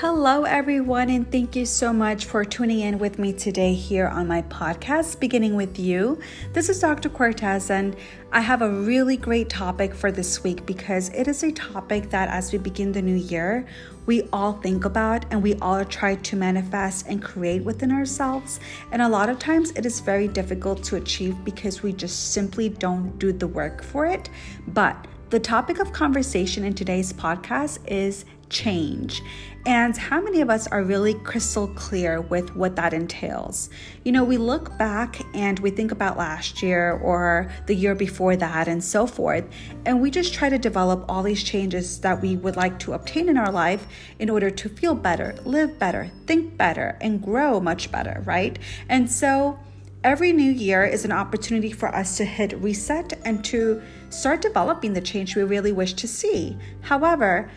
Hello, everyone, and thank you so much for tuning in with me today here on my podcast, beginning with you. This is Dr. Cortez, and I have a really great topic for this week because it is a topic that, as we begin the new year, we all think about and we all try to manifest and create within ourselves. And a lot of times it is very difficult to achieve because we just simply don't do the work for it. But the topic of conversation in today's podcast is change. And how many of us are really crystal clear with what that entails? You know, we look back and we think about last year or the year before that and so forth, and we just try to develop all these changes that we would like to obtain in our life in order to feel better, live better, think better, and grow much better, right? And so, Every new year is an opportunity for us to hit reset and to start developing the change we really wish to see. However,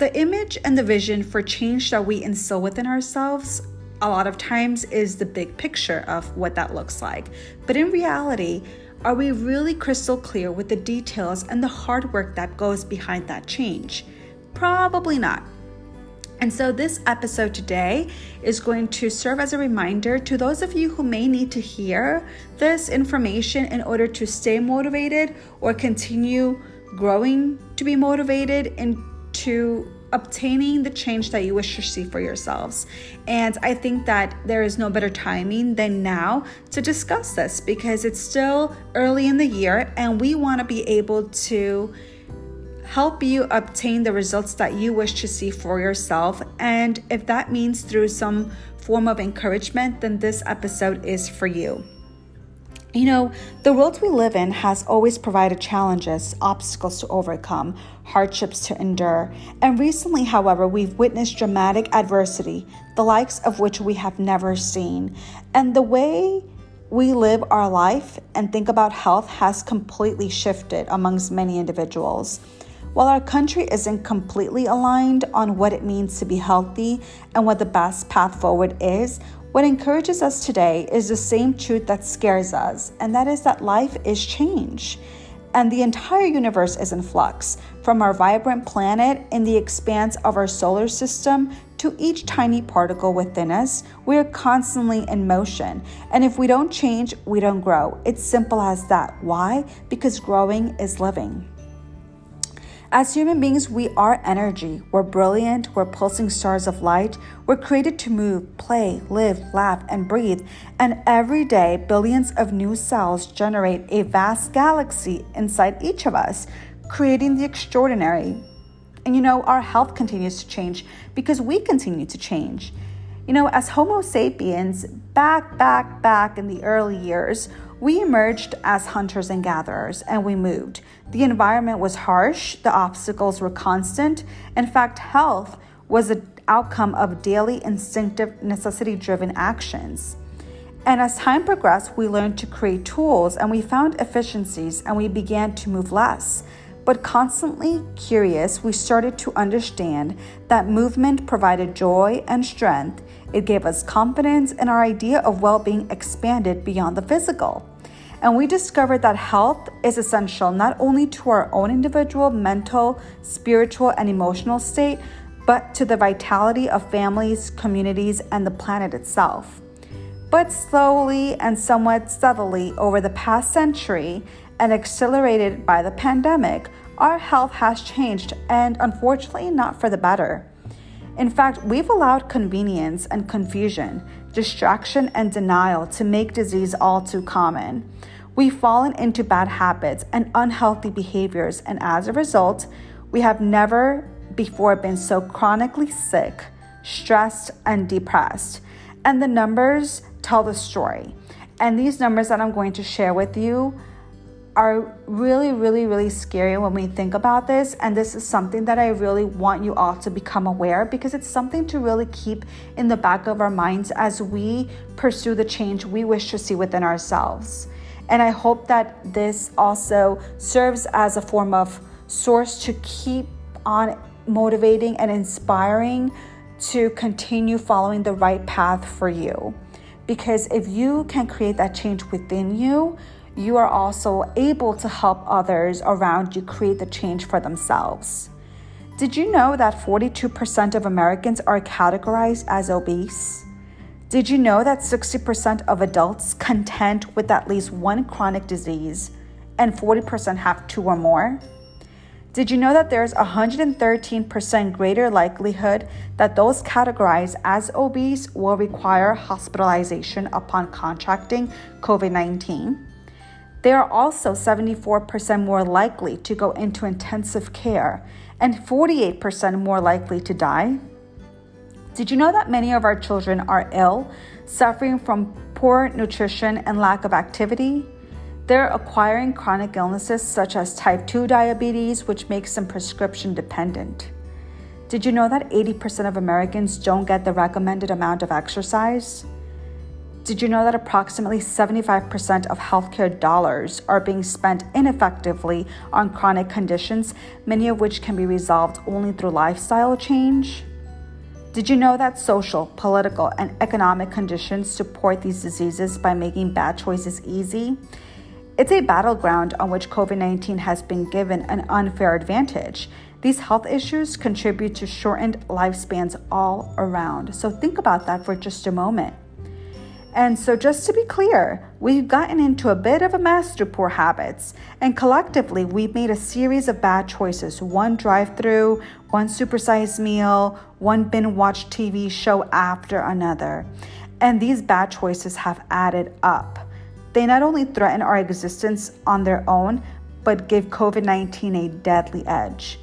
the image and the vision for change that we instill within ourselves a lot of times is the big picture of what that looks like. But in reality, are we really crystal clear with the details and the hard work that goes behind that change? Probably not. And so, this episode today is going to serve as a reminder to those of you who may need to hear this information in order to stay motivated or continue growing to be motivated and to obtaining the change that you wish to see for yourselves. And I think that there is no better timing than now to discuss this because it's still early in the year and we want to be able to help you obtain the results that you wish to see for yourself. And if that means through some form of encouragement, then this episode is for you. You know, the world we live in has always provided challenges, obstacles to overcome, hardships to endure. And recently, however, we've witnessed dramatic adversity, the likes of which we have never seen. And the way we live our life and think about health has completely shifted amongst many individuals. While our country isn't completely aligned on what it means to be healthy and what the best path forward is, what encourages us today is the same truth that scares us, and that is that life is change. And the entire universe is in flux, from our vibrant planet in the expanse of our solar system to each tiny particle within us. We are constantly in motion. And if we don't change, we don't grow. It's simple as that. Why? Because growing is living. As human beings, we are energy. We're brilliant. We're pulsing stars of light. We're created to move, play, live, laugh, and breathe. And every day, billions of new cells generate a vast galaxy inside each of us, creating the extraordinary. And you know, our health continues to change because we continue to change. You know, as Homo sapiens, back, back, back in the early years, we emerged as hunters and gatherers and we moved. The environment was harsh, the obstacles were constant. In fact, health was an outcome of daily instinctive necessity driven actions. And as time progressed, we learned to create tools and we found efficiencies and we began to move less. But constantly curious, we started to understand that movement provided joy and strength. It gave us confidence, and our idea of well being expanded beyond the physical. And we discovered that health is essential not only to our own individual mental, spiritual, and emotional state, but to the vitality of families, communities, and the planet itself. But slowly and somewhat steadily over the past century, and accelerated by the pandemic, our health has changed, and unfortunately, not for the better. In fact, we've allowed convenience and confusion, distraction and denial to make disease all too common. We've fallen into bad habits and unhealthy behaviors, and as a result, we have never before been so chronically sick, stressed, and depressed. And the numbers tell the story. And these numbers that I'm going to share with you are really, really, really scary when we think about this. And this is something that I really want you all to become aware because it's something to really keep in the back of our minds as we pursue the change we wish to see within ourselves. And I hope that this also serves as a form of source to keep on motivating and inspiring to continue following the right path for you. Because if you can create that change within you, you are also able to help others around you create the change for themselves. Did you know that 42% of Americans are categorized as obese? Did you know that 60% of adults contend with at least one chronic disease and 40% have two or more? Did you know that there's a 113% greater likelihood that those categorized as obese will require hospitalization upon contracting COVID 19? They are also 74% more likely to go into intensive care and 48% more likely to die. Did you know that many of our children are ill, suffering from poor nutrition and lack of activity? They're acquiring chronic illnesses such as type 2 diabetes, which makes them prescription dependent. Did you know that 80% of Americans don't get the recommended amount of exercise? Did you know that approximately 75% of healthcare dollars are being spent ineffectively on chronic conditions, many of which can be resolved only through lifestyle change? Did you know that social, political, and economic conditions support these diseases by making bad choices easy? It's a battleground on which COVID 19 has been given an unfair advantage. These health issues contribute to shortened lifespans all around. So think about that for just a moment. And so, just to be clear, we've gotten into a bit of a mess through poor habits, and collectively, we've made a series of bad choices one drive through, one supersized meal, one binge watch TV show after another. And these bad choices have added up. They not only threaten our existence on their own, but give COVID 19 a deadly edge.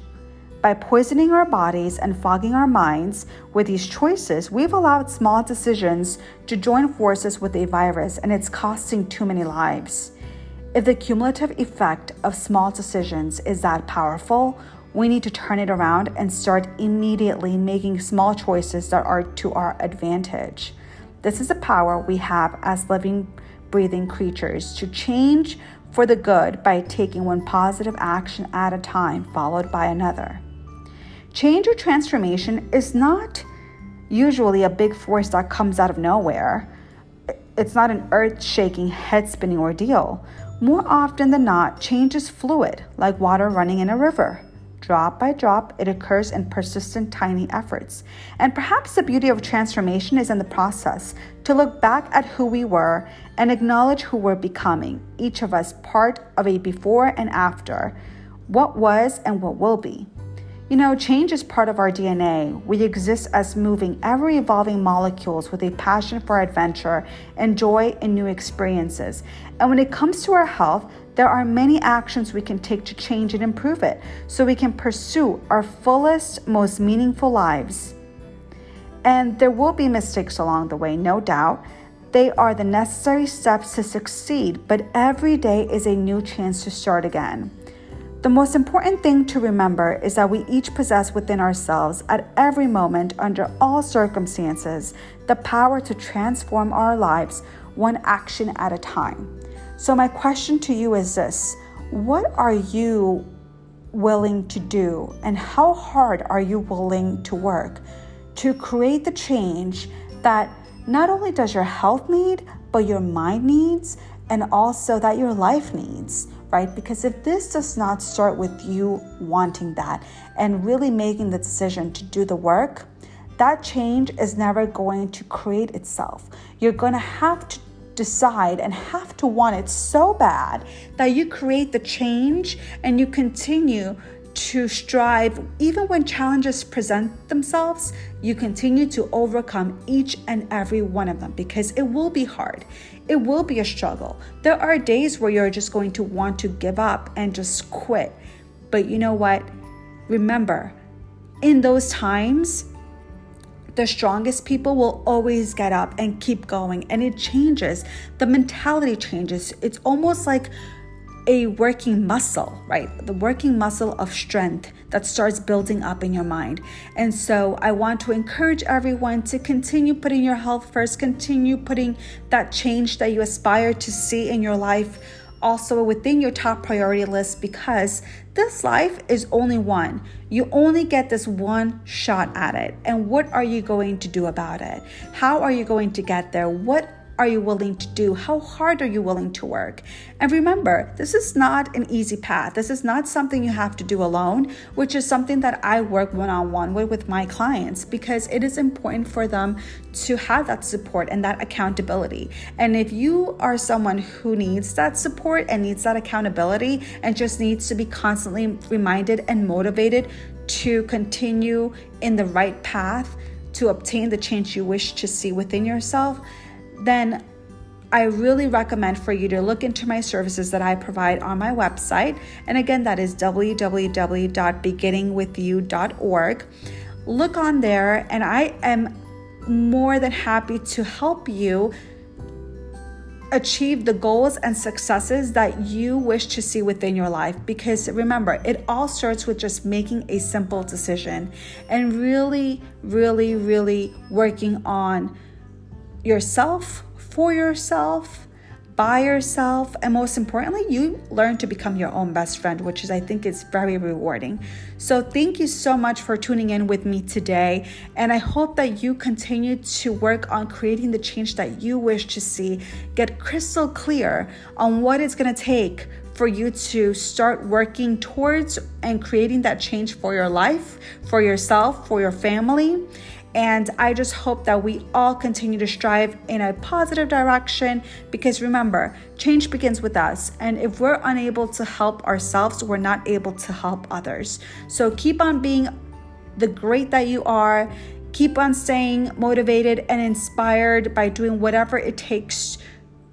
By poisoning our bodies and fogging our minds with these choices, we've allowed small decisions to join forces with a virus, and it's costing too many lives. If the cumulative effect of small decisions is that powerful, we need to turn it around and start immediately making small choices that are to our advantage. This is the power we have as living breathing creatures to change for the good by taking one positive action at a time, followed by another. Change or transformation is not usually a big force that comes out of nowhere. It's not an earth shaking, head spinning ordeal. More often than not, change is fluid, like water running in a river. Drop by drop, it occurs in persistent, tiny efforts. And perhaps the beauty of transformation is in the process to look back at who we were and acknowledge who we're becoming, each of us part of a before and after, what was and what will be. You know, change is part of our DNA. We exist as moving, ever evolving molecules with a passion for adventure and joy in new experiences. And when it comes to our health, there are many actions we can take to change and improve it so we can pursue our fullest, most meaningful lives. And there will be mistakes along the way, no doubt. They are the necessary steps to succeed, but every day is a new chance to start again. The most important thing to remember is that we each possess within ourselves, at every moment, under all circumstances, the power to transform our lives one action at a time. So, my question to you is this What are you willing to do, and how hard are you willing to work to create the change that not only does your health need, but your mind needs, and also that your life needs? Right? Because if this does not start with you wanting that and really making the decision to do the work, that change is never going to create itself. You're going to have to decide and have to want it so bad that you create the change and you continue to strive even when challenges present themselves you continue to overcome each and every one of them because it will be hard it will be a struggle. There are days where you're just going to want to give up and just quit. But you know what? Remember in those times the strongest people will always get up and keep going and it changes. The mentality changes. It's almost like a working muscle, right? The working muscle of strength that starts building up in your mind. And so I want to encourage everyone to continue putting your health first, continue putting that change that you aspire to see in your life also within your top priority list because this life is only one. You only get this one shot at it. And what are you going to do about it? How are you going to get there? What are you willing to do? How hard are you willing to work? And remember, this is not an easy path. This is not something you have to do alone, which is something that I work one on one with with my clients because it is important for them to have that support and that accountability. And if you are someone who needs that support and needs that accountability and just needs to be constantly reminded and motivated to continue in the right path to obtain the change you wish to see within yourself, then I really recommend for you to look into my services that I provide on my website. And again, that is www.beginningwithyou.org. Look on there, and I am more than happy to help you achieve the goals and successes that you wish to see within your life. Because remember, it all starts with just making a simple decision and really, really, really working on yourself, for yourself, by yourself and most importantly you learn to become your own best friend which is i think is very rewarding so thank you so much for tuning in with me today and i hope that you continue to work on creating the change that you wish to see get crystal clear on what it's going to take for you to start working towards and creating that change for your life, for yourself, for your family. And I just hope that we all continue to strive in a positive direction because remember, change begins with us. And if we're unable to help ourselves, we're not able to help others. So keep on being the great that you are. Keep on staying motivated and inspired by doing whatever it takes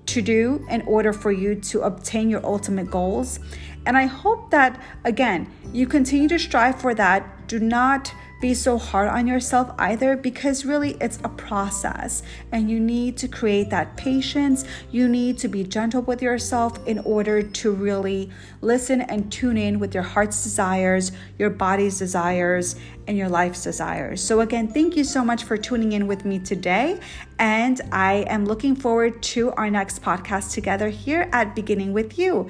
to do in order for you to obtain your ultimate goals. And I hope that, again, you continue to strive for that. Do not be so hard on yourself either because really it's a process and you need to create that patience. You need to be gentle with yourself in order to really listen and tune in with your heart's desires, your body's desires, and your life's desires. So, again, thank you so much for tuning in with me today. And I am looking forward to our next podcast together here at Beginning with You.